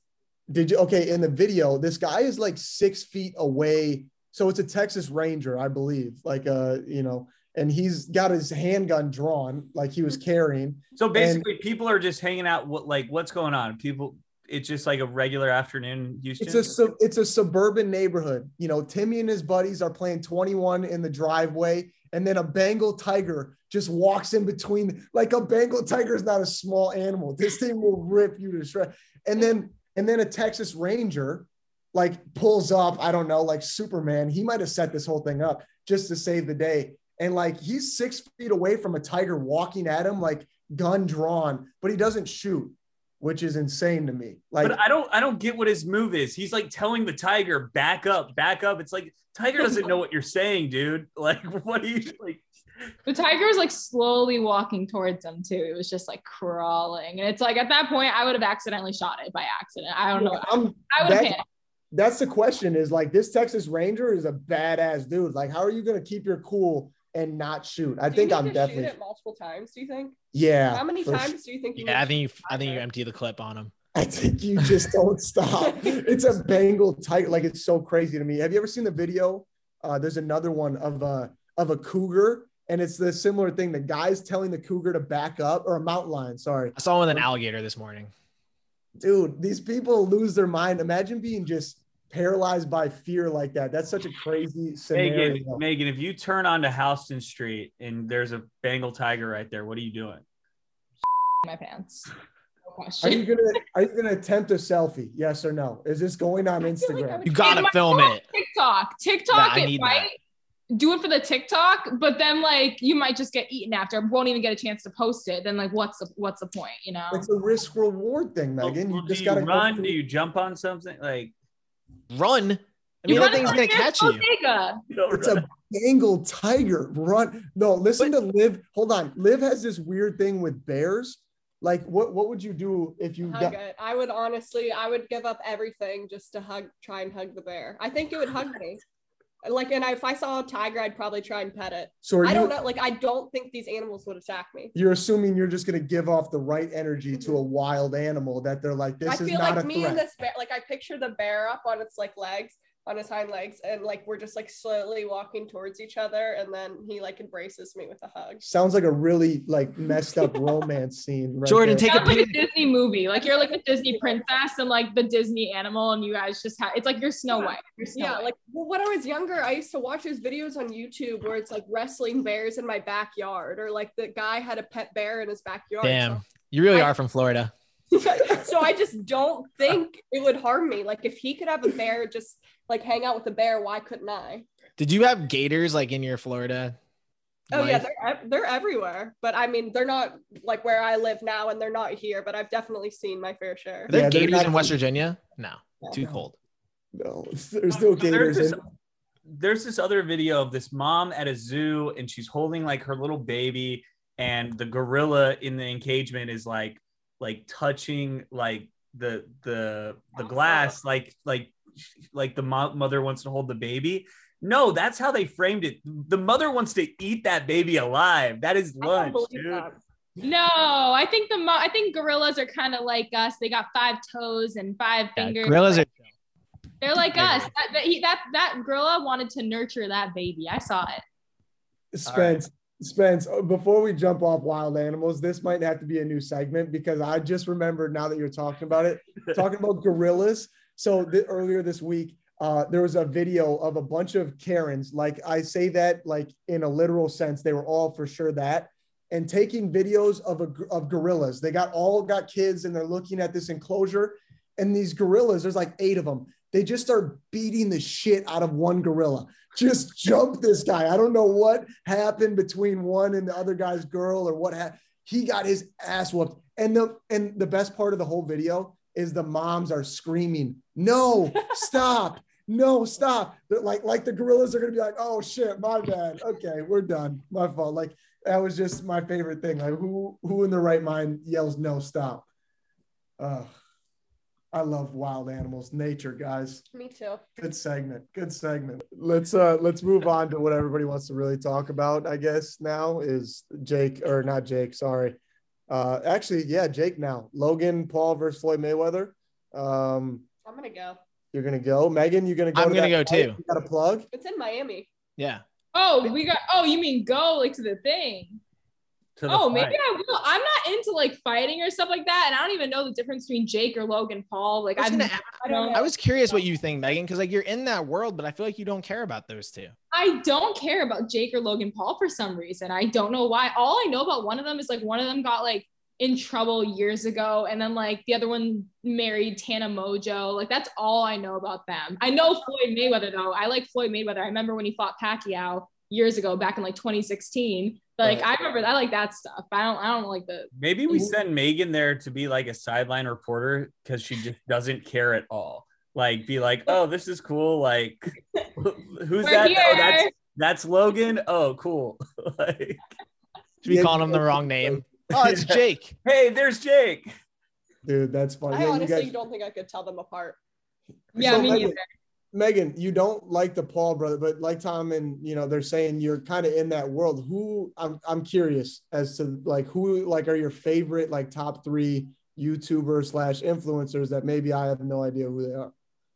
Did you okay in the video? This guy is like six feet away. So it's a Texas Ranger, I believe. Like uh, you know, and he's got his handgun drawn, like he was hmm. carrying. So basically, people are just hanging out. What like what's going on? People, it's just like a regular afternoon in Houston. It's a sub, it's a suburban neighborhood. You know, Timmy and his buddies are playing 21 in the driveway, and then a Bengal tiger just walks in between. Like a Bengal tiger is not a small animal. This thing will rip you to shreds. And then and then a Texas Ranger like pulls up. I don't know, like Superman. He might have set this whole thing up just to save the day. And like he's six feet away from a tiger walking at him, like gun drawn, but he doesn't shoot, which is insane to me. Like but I don't I don't get what his move is. He's like telling the tiger back up, back up. It's like tiger doesn't know what you're saying, dude. [laughs] Like what are you like? [laughs] The tiger was like slowly walking towards him too. It was just like crawling. And it's like at that point, I would have accidentally shot it by accident. I don't know. I'm, um, I would have that- that's the question is like this Texas Ranger is a badass dude. Like, how are you going to keep your cool and not shoot? I Do you think need I'm to definitely, shoot it multiple times. Do you think? yeah. How many times sure. do you think? You Yeah, I need think you, I think you empty the clip on him. I think you just [laughs] don't stop. It's a bangle tight. Like, it's so crazy to me. Have you ever seen the video? Uh, there's another one of a, of a cougar. And it's the similar thing. The guy's telling the cougar to back up or a mountain lion. Sorry. I saw one with an alligator this morning. Dude, these people lose their mind. Imagine being just paralyzed by fear like that. That's such a crazy scenario. Megan, Megan, if you turn onto Houston Street and there's a Bengal tiger right there, what are you doing? [laughs] my pants. No Are you gonna are you gonna attempt a selfie? Yes or no? Is this going on I feel like Instagram? You gotta film go it. TikTok. TikTok, I it need might do it for the TikTok, but then like you might just get eaten after. Won't even get a chance to post it. Then like, what's the what's the point? You know? It's a risk reward thing, Megan. Well, You just do gotta you run. through- Do you jump on something? Like Run. I mean, that run thing's gonna catch to you. Bodega. It's a Bengal tiger. Run. No, listen to Liv. Hold on. Liv has this weird thing with bears. Like, what what would you do if you Hug got it. I would honestly, I would give up everything just to hug, try and hug the bear. I think it would hug me. Like, and if I saw a tiger, I'd probably try and pet it. so I you don't know. Like, I don't think these animals would attack me. you're assuming you're just gonna give off the right energy to a wild animal that they're like, this I is feel not like a me threat. and this bear, like I picture the bear up on its like legs, on his hind legs, and like we're just like slowly walking towards each other, and then he like embraces me with a hug. Sounds like a really like [laughs] messed up romance scene. Right Jordan, there. take a like a. Disney movie. Like you're like a Disney princess and like the Disney animal, and you guys just have. It's like you're Snow White. You're Snow Yeah, White. like well, when I was younger, I used to watch his videos on YouTube where it's like wrestling bears in my backyard, or like the guy had a pet bear in his backyard. Damn, you really I- are from Florida. So, [laughs] so I just don't think it would harm me. Like if he could have a bear, just like hang out with a bear, why couldn't I? Did you have gators like in your Florida Oh yeah, they're they're everywhere. But I mean, they're not like where I live now, and they're not here. But I've definitely seen my fair share. Are there Yeah, gators not- in West Virginia? No, too No. cold. No, there's no um, There's gators. this, in- there's this other video of this mom at a zoo and she's holding like her little baby and the gorilla in the engagement is like like touching like the the the glass like like like the mo- mother wants to hold the baby no that's how they framed it the mother wants to eat that baby alive that is I lunch dude. that. No, I think the mo- I think gorillas are kind of like us. They got five toes and five Yeah, fingers. gorillas are. They're like I us. That, that, he, that that gorilla wanted to nurture that baby. I saw it. Spence, Spence, uh, before we jump off wild animals, this might have to be a new segment because I just remembered now that you're talking about it, [laughs] talking about gorillas. So th- earlier this week, uh, there was a video of a bunch of Karens. Like I say that like in a literal sense, they were all for sure that, and taking videos of a, of gorillas. They got all got kids and they're looking at this enclosure, and these gorillas, there's like eight of them. They just start beating the shit out of one gorilla just [laughs] jump this guy. I don't know what happened between one and the other guy's girl or what happened. He got his ass whooped. And the and the best part of the whole video is the moms are screaming, "No, [laughs] stop. No, stop." They're like like the gorillas are going to be like, "Oh shit, my bad. Okay, we're done. My fault." Like that was just my favorite thing. Like who who in the right mind yells no, stop. Uh, I love wild animals, nature, guys Me too. good segment good segment let's uh let's move on to what everybody wants to really talk about i guess now is jake or not jake sorry uh actually yeah jake now logan paul versus floyd mayweather um I'm gonna go. you're gonna go megan you're gonna go I'm to gonna that go fight? too. you got a plug It's in Miami. Yeah. Oh, we got. Oh, you mean go like to the thing? To the Oh, fight. maybe I will. I'm not into like fighting or stuff like that, and I don't even know the difference between Jake or Logan Paul. Like I was I've, gonna I don't. I was curious what you think, Megan, because like you're in that world, but I feel like you don't care about those two. I don't care about Jake or Logan Paul for some reason. I don't know why. All I know about one of them is like one of them got like in trouble years ago, and then like the other one married Tana Mongeau. Like that's all I know about them. I know Floyd Mayweather though. I like Floyd Mayweather. I remember when he fought Pacquiao years ago, back in like 2016. Like Right. I remember I like that stuff. I don't. I don't like the. maybe we mm-hmm. send megan there to be like a sideline reporter because she just doesn't care at all like be like oh this is cool like [laughs] who's We're that oh that's that's logan oh cool [laughs] like Should be Yeah, calling him the wrong name. [laughs] Oh, it's Jake. hey there's jake dude that's funny I Yeah, you honestly guys- don't think I could tell them apart. Yeah, So, me Megan, neither. Megan, you don't like the Paul brother, but like Tom and you know, they're saying you're kind of in that world. Who I'm I'm curious as to like who like are your favorite like top three YouTubers slash influencers that maybe I have no idea who they are.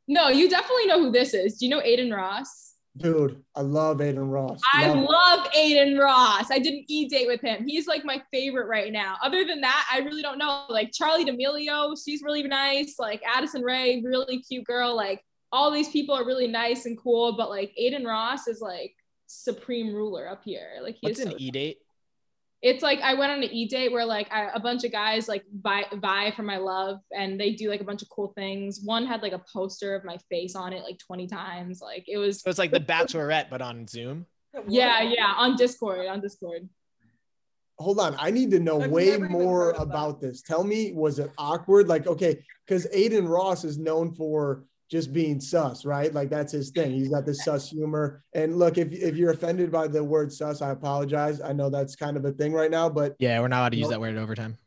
No, you definitely know who this is. Do you know Adin Ross? Dude, I love Adin Ross. I Love love Adin Ross. I did an e date with him. He's like my favorite right now. Other than that, I really don't know. Like Charli D'Amelio, she's really nice. Like Addison Rae, really cute girl. Like all these people are really nice and cool. But like Adin Ross is like supreme ruler up here. Like he's What's an e date? it's like I went on an e date where like I, a bunch of guys like vie, vie for my love and they do like a bunch of cool things. One had like a poster of my face on it like 20 times. Like it was So it's like the Bachelorette, but on Zoom. yeah, yeah, on Discord, on Discord. Hold on, I need to know I've way more heard that. about this. Tell me, was it awkward? Like, okay, because Adin Ross is known for just being sus, right? Like that's his thing. He's got this sus humor. And look, if if you're offended by the word sus, I apologize. I know that's kind of a thing right now, but Yeah, we're not allowed to use Nope. that word in overtime.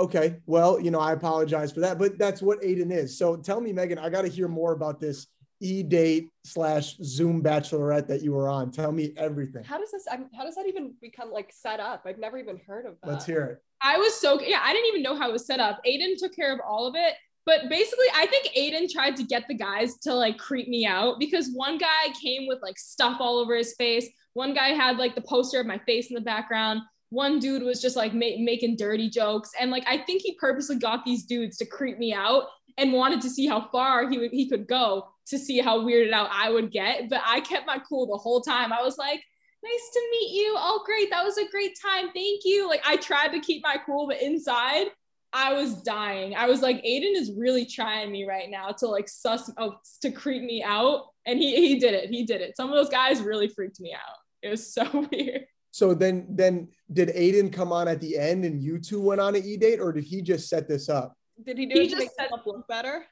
okay, well, you know, I apologize for that. But that's what Adin is. So tell me, Megan, I got to hear more about this e-date slash Zoom bachelorette that you were on. Tell me everything. How does this? I'm, how does that even become like set up? I've never even heard of that. Let's hear it. I was so yeah, I didn't even know how it was set up. Adin took care of all of it. But basically, I think Adin tried to get the guys to like creep me out because one guy came with like stuff all over his face. One guy had like the poster of my face in the background. One dude was just like ma- making dirty jokes. And like, I think he purposely got these dudes to creep me out and wanted to see how far he, would, he could go to see how weirded out I would get. But I kept my cool the whole time. I was like, nice to meet you. Oh, great. That was a great time. Thank you. Like, I tried to keep my cool, but inside, I was dying. I was like, Adin is really trying me right now to like suss oh, to creep me out. And he he did it. He did it. Some of those guys really freaked me out. It was [laughs] so weird. So then then did Adin come on at the end and you two went on an e date, or did he just set this up? Did he do He it to just make said- himself look better?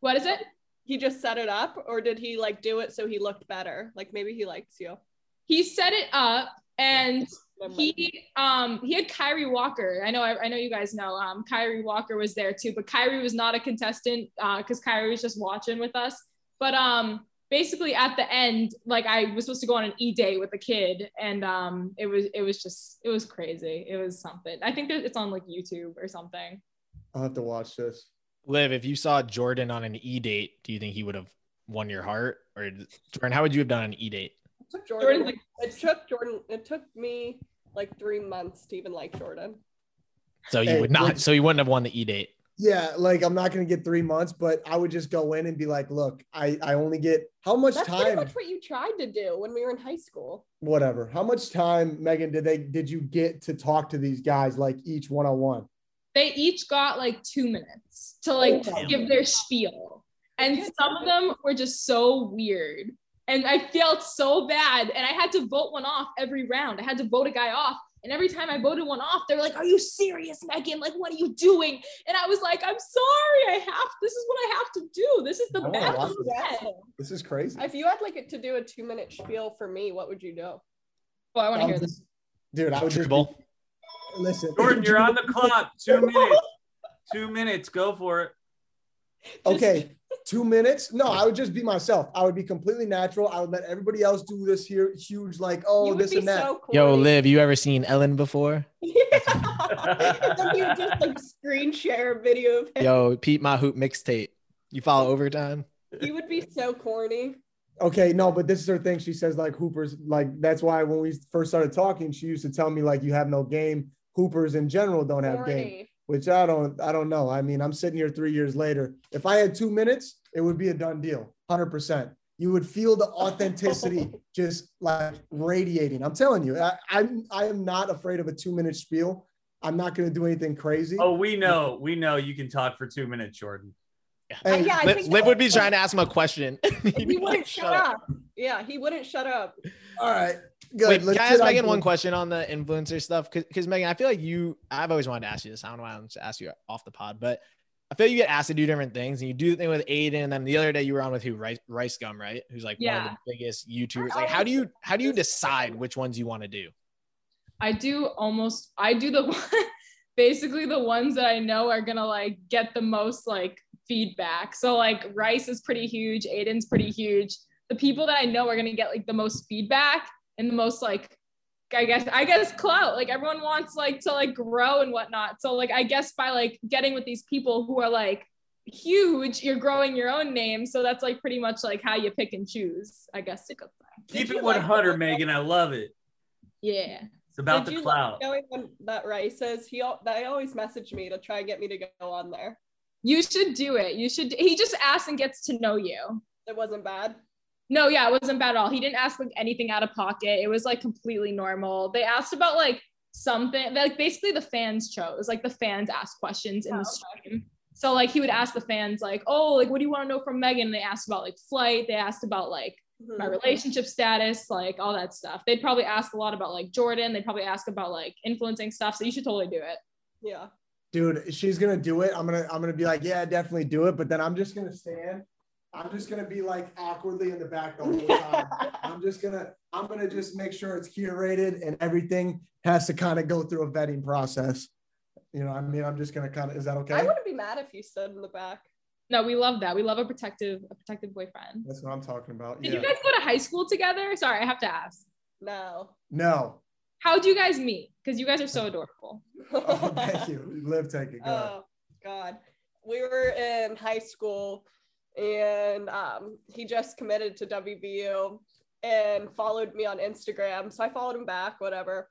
What is it? He just set it up, or did he like do it so he looked better? Like maybe he likes you. He set it up and Never mind. He um he had Kyrie Walker. I know I, I know you guys know. Um Kyrie Walker was there too, but Kyrie was not a contestant uh because Kyrie was just watching with us. But um basically at the end, like I was supposed to go on an e-day with a kid and um it was it was just it was crazy. It was something. I think that it's on like YouTube or something. I'll have to watch this. Liv, if you saw Jordan on an e date, do you think he would have won your heart? Or Jordan, how would you have done an e date? It took Jordan. Jordan, like, it took Jordan. It took me like three months to even like Jordan. So you Hey, would not. Jordan- So you wouldn't have won the e date. Yeah, like I'm not gonna get three months, but I would just go in and be like, look, I I only get how much That's time? much what you tried to do when we were in high school. Whatever. How much time, Megan, did they did you get to talk to these guys like each one on one? They each got like two minutes to like Oh give their spiel. And some of them were just so weird. And I felt so bad. And I had to vote one off every round. I had to vote a guy off. And every time I voted one off, they were like, Are you serious, Megan? Like, what are you doing? And I was like, I'm sorry. I have, this is what I have to do. This is the best. this. This is crazy. If you had like to do a two minute spiel for me, what would you do? Oh, I want to hear this. Dude, I would just be, Dribble. listen. Jordan, you're on the clock. Two [laughs] minutes. Two minutes. Go for it. Okay, two minutes. No, I would just be myself. I would be completely natural. I would let everybody else do this here huge, like, oh, this and that. so Yo. Liv, you ever seen Ellen before? [laughs] Yeah. then you just like screen share a video of him. Yo, Pete My Hoop mixtape. You follow overtime? He would be so corny. Okay, no, but this is her thing. She says like hoopers, like that's why when we first started talking, she used to tell me like you have no game. Hoopers in general don't have game, Corny. Which I don't. I don't know. I mean, I'm sitting here three years later. If I had two minutes, it would be a done deal, hundred percent. You would feel the authenticity [laughs] just like radiating. I'm telling you, I, I'm I am not afraid of a two minute spiel. I'm not going to do anything crazy. Oh, we know. We know you can talk for two minutes, Jordan. Hey, yeah, I Liv, think Liv would be trying to ask him a question. He'd He be wouldn't like, [laughs] shut up. Yeah, he wouldn't shut up. all right, good. Wait, Let's can I ask Megan to- one question on the influencer stuff? Because Megan, I feel like you, I've always wanted to ask you this. I don't know why I'm to ask you off the pod, but I feel you get asked to do different things, and you do the thing with Adin. And then the other day you were on with who? Rice, Rice Gum, right? Who's like one of the biggest YouTubers. Like, how do you how do you decide which ones you want to do? I do almost I do the [laughs] one, basically the ones that I know are gonna like get the most like feedback. So like Rice is pretty huge, Adin's pretty huge. The people that I know are gonna get like the most feedback and the most like I guess I guess clout. Like everyone wants like to like grow and whatnot. So like I guess by like getting with these people who are like huge, you're growing your own name. So that's like pretty much like how you pick and choose, I guess to go. Keep Did it you like 100, Megan. I love it. Yeah. It's about Did the you clout. like knowing when that Rice says he al- they always message me to try and get me to go on there. You should do it. You should he just asks and gets to know you. It wasn't bad. No, yeah, it wasn't bad at all. He didn't ask like anything out of pocket. It was like completely normal. They asked about like something like basically the fans chose. Like the fans asked questions in Oh, the okay. stream. So like he would ask the fans like, "Oh, like what do you want to know from Megan?" And they asked about like flight. They asked about like Mhm. my relationship status, like all that stuff. They'd probably ask a lot about like Jordan. They'd probably ask about like influencing stuff. So you should totally do it. Yeah. dude she's gonna do it i'm gonna i'm gonna be like yeah definitely do it but then i'm just gonna stand i'm just gonna be like awkwardly in the back the whole time [laughs] i'm just gonna i'm gonna just make sure it's curated and everything has to kind of go through a vetting process you know i mean i'm just gonna kind of is that okay? I wouldn't be mad if you stood in the back. No, we love that. We love a protective, a protective boyfriend. that's what i'm talking about Did yeah. you guys go to high school together? Sorry, I have to ask. No. no How do you guys meet? Because you guys are so adorable. [laughs] oh, thank you Liv take it go ahead. Oh God. We were in high school and um, he just committed to WVU and followed me on Instagram. So I followed him back, whatever.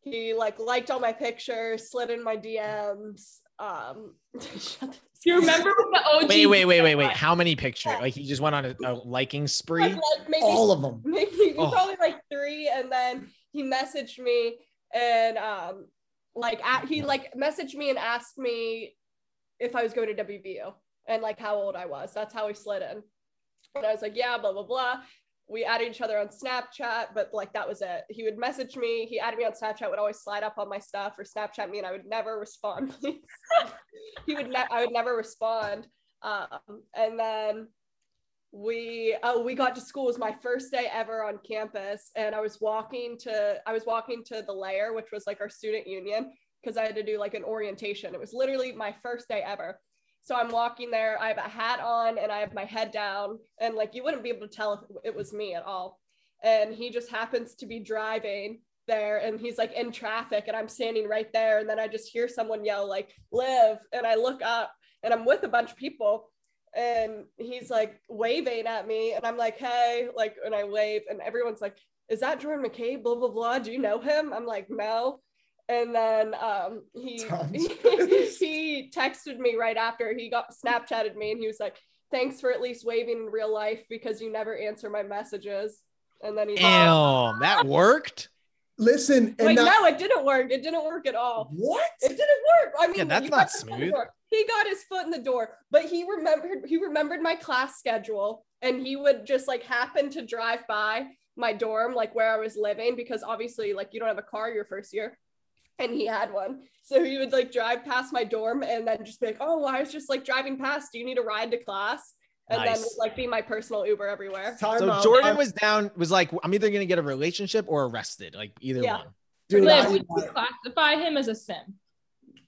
He like liked all my pictures, slid in my DMs. Um [laughs] Do you remember the OG? Wait, wait, wait, wait, wait. How many pictures? Like he just went on a, a liking spree. like, like, maybe all of them [laughs] maybe Oh. probably like three and then he messaged me and um like at, he like messaged me and asked me if i was going to wvu and like how old i was that's how he slid in and i was like yeah blah blah blah we added each other on Snapchat, but like that was it. He would message me. He added me on Snapchat. Would always slide up on my stuff or Snapchat me, and I would never respond. [laughs] he would. Ne- I would never respond. Um, and then we oh we got to school. It was my first day ever on campus, and I was walking to I was walking to the Lair, which was like our student union, because I had to do like an orientation. It was literally my first day ever. So I'm walking there. I have a hat on and I have my head down, and like you wouldn't be able to tell if it was me at all. And he just happens to be driving there and he's like in traffic and I'm standing right there and then I just hear someone yell like Liv and I look up and I'm with a bunch of people and he's like waving at me and I'm like hey like and I wave and everyone's like is that Jordan McCabe blah blah blah do you know him I'm like no and then um, he, [laughs] he [laughs] he texted me right after he got Snapchatted me, and he was like, "Thanks for at least waving in real life because you never answer my messages." And then he damn [laughs] that worked. Listen, wait, not- no, it didn't work. It didn't work at all. What? It didn't work. I mean, yeah, that's not smooth. He got his foot in the door, but he remembered he remembered my class schedule, and he would just like happen to drive by my dorm, like where I was living, because obviously, like you don't have a car your first year and he had one. So he would like drive past my dorm and then just be like, "Oh, I was just like driving past. Do you need a ride to class?" And nice. then like be my personal Uber everywhere. Time so out. Jordan was down, was like, "I'm either gonna get a relationship or arrested, like either yeah. one." Dude, Liz, I, I, classify him as a sim.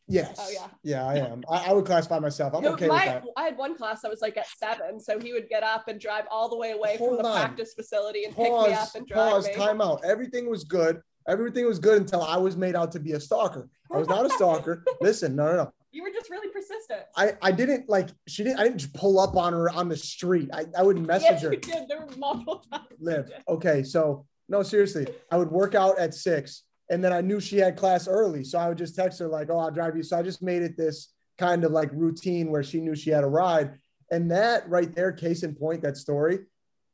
Yes. Oh yeah. Yeah, I am. I, I would classify myself. I'm okay my, with that. I had one class that was like at seven, so he would get up and drive all the way away Hold from the on. practice facility and pause, pick me up and drive pause, me. Time out. Everything was good. Everything was good until I was made out to be a stalker. I was not a stalker. [laughs] Listen, no, no, no. You were just really persistent. I, I didn't like she didn't I didn't just pull up on her on the street. I, I would message yes, her. You did. There were multiple times. Liv. Okay, so no, seriously. I would work out at six and then I knew she had class early. So I would just text her, like, oh, I'll drive you. So I just made it this kind of like routine where she knew she had a ride. And that right there, case in point, that story,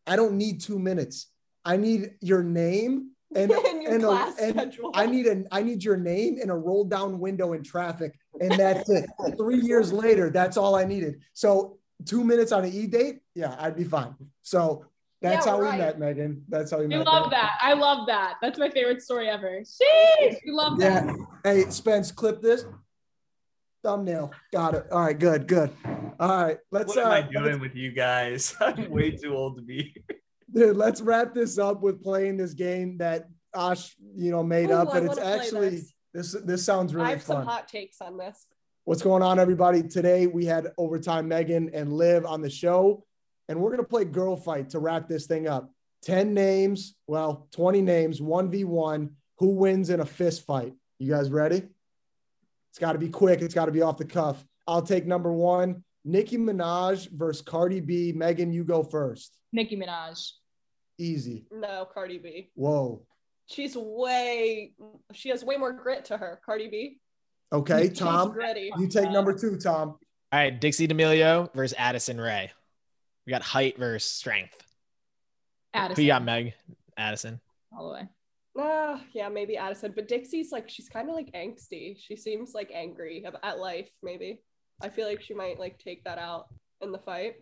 I don't need two minutes. I need your name and, [laughs] and, a, and I need a I need your name and a roll down window in traffic, and that's it. [laughs] Three years later, that's all I needed. So two minutes on an e date, yeah, I'd be fine. So that's yeah, how right. we met, Megan. That's how we met. I love that. I love that. That's my favorite story ever. Sheesh, we love that. Yeah. Hey, Spence, clip this. Thumbnail. Got it. All right. Good. Good. All right. Let's. What am uh, I doing with you guys? [laughs] I'm way too old to be here. Dude, let's wrap this up with playing this game that Ash, you know, made Ooh, up. But it's actually this. this. this sounds really fun. I have fun. some hot takes on this. What's going on, everybody? Today we had overtime Megan and Liv on the show, and we're gonna play girl fight to wrap this thing up. 10 names, well, 20 names, 1v1. Who wins in a fist fight? You guys ready? It's got to be quick. It's got to be off the cuff. I'll take number one Nicki Minaj versus Cardi B. Megan, you go first. Nicki Minaj. Easy. No, Cardi B. Whoa. She's way, she has way more grit to her, Cardi B. Okay, Tom. You take number two, Tom. All right, Dixie D'Amelio versus Addison Rae. We got height versus strength. Addison. Who you got, Meg? Addison. All the way. Uh, yeah, maybe Addison. But Dixie's like, she's kind of like angsty. She seems like angry at life, maybe. I feel like she might like take that out in the fight.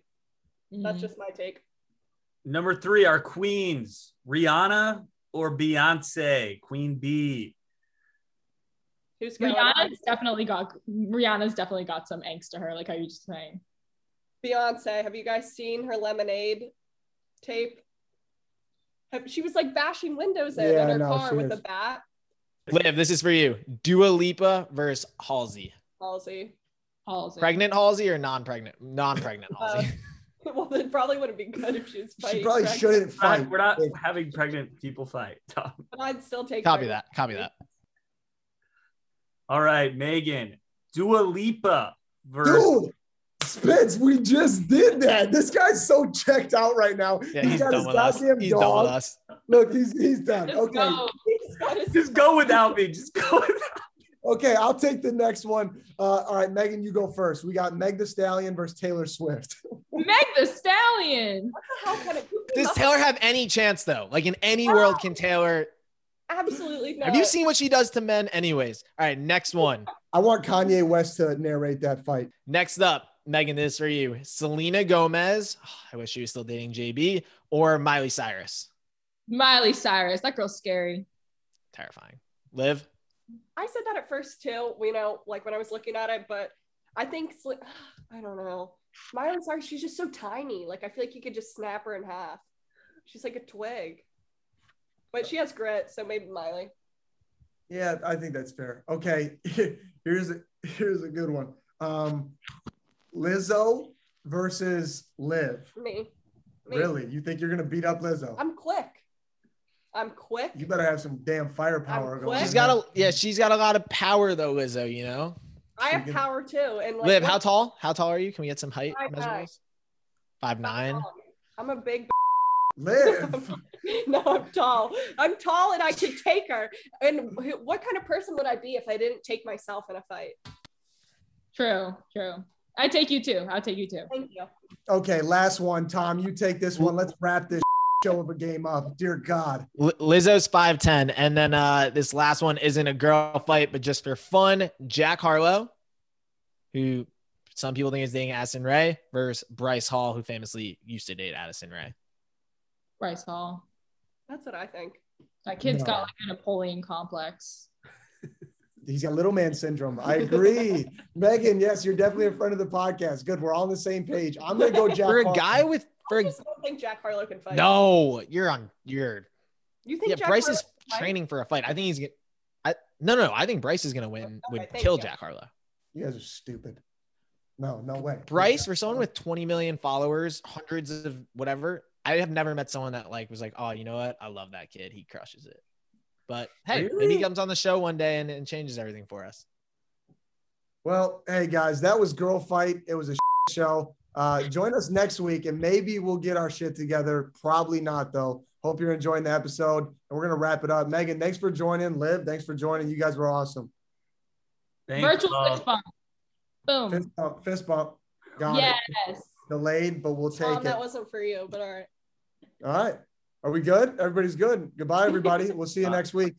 Mm-hmm. That's just my take. Number three, our queens, Rihanna or Beyonce, Queen B. Who's Rihanna's definitely got Rihanna's definitely got some angst to her. Like, are you just saying? Beyonce, have you guys seen her lemonade tape? Have, she was like bashing windows in, yeah, in her no, car with is. a bat. Liv, this is for you. Dua Lipa versus Halsey. Halsey. Halsey. Pregnant Halsey or non-pregnant? Non-pregnant uh, Halsey. [laughs] [laughs] Well, then probably wouldn't be good if she was fighting. She probably pregnant. shouldn't fight. We're not, we're not having pregnant people fight, Tom. [laughs] But I'd still take. Copy that. Copy that. All right, Megan. Dua Lipa versus. Dude, Spence, we just did that. This guy's so checked out right now. Yeah, he's, he's got his goddamn he's dog. Done Look, he's he's done. Just okay. Go. Just go without me. Just go [laughs] without. Okay, I'll take the next one. Uh, all right, Megan, you go first. We got Meg the Stallion versus Taylor Swift. [laughs] Meg the Stallion. Does Taylor have any chance though? Like in any world, can Taylor? Absolutely not. Have you seen what she does to men? Anyways, all right, next one. I want Kanye West to narrate that fight. Next up, Megan, this is for you. Selena Gomez. [sighs] I wish she was still dating JB or Miley Cyrus. Miley Cyrus. That girl's scary. Terrifying. Liv. I said that at first too, you know, like when I was looking at it, but I think [sighs] I don't know. Miley Cyrus, she's just so tiny. Like I feel like you could just snap her in half. She's like a twig. But she has grit, so maybe Miley. Yeah, I think that's fair. Okay, [laughs] here's a here's a good one. Um, Lizzo versus Liv. Me. Me. Really? You think you're gonna beat up Lizzo? I'm quick. I'm quick. You better have some damn firepower I'm going. quick. She's got a yeah, she's got a lot of power though, Lizzo, you know. I have power too. And like Liv, how tall? How tall are you? Can we get some height Five nine. Five nine. I'm a big Liv. [laughs] no, I'm tall. I'm tall and I can take her. And what kind of person would I be if I didn't take myself in a fight? True, true. I take you too. I'll take you too. Thank you. Okay, last one, Tom. You take this one. Let's wrap this show of a game up. Dear God. Lizzo's 5'10. And then uh this last one isn't a girl fight, but just for fun. Jack Harlow, who some people think is dating Addison Rae, versus Bryce Hall, who famously used to date Addison Rae. Bryce Hall. That's what I think. That kid's No. got like a Napoleon complex. [laughs] He's got little man syndrome. I agree. [laughs] Megan, yes, you're definitely a friend of the podcast. Good. We're all on the same page. I'm gonna go [laughs] Jack. For a Harlow. guy with for I a, just don't think Jack Harlow can fight. no, you're on you're You think yeah, Jack Bryce Harlow is can fight? training for a fight. I think he's gonna I no no, no I think Bryce is gonna win Okay, would kill you. Jack Harlow. You guys are stupid. No, no way. Bryce for someone with 20 million followers, hundreds of whatever. I have never met someone that like was like, oh, you know what? I love that kid. He crushes it. But hey, maybe he comes on the show one day and, and changes everything for us. Well, hey guys, that was Girl Fight. It was a [laughs] show. Uh, join us next week and maybe we'll get our shit together. Probably not though. Hope you're enjoying the episode and we're gonna wrap it up. Megan, thanks for joining. Liv, thanks for joining. You guys were awesome. Thanks, Virtual uh, fist bump. Boom. Fist bump, fist bump. Got it. Yes. Delayed, but we'll take Tom, it. that wasn't for you, but all right. All right. Are we good? Everybody's good. Goodbye, everybody. [laughs] We'll see you next week.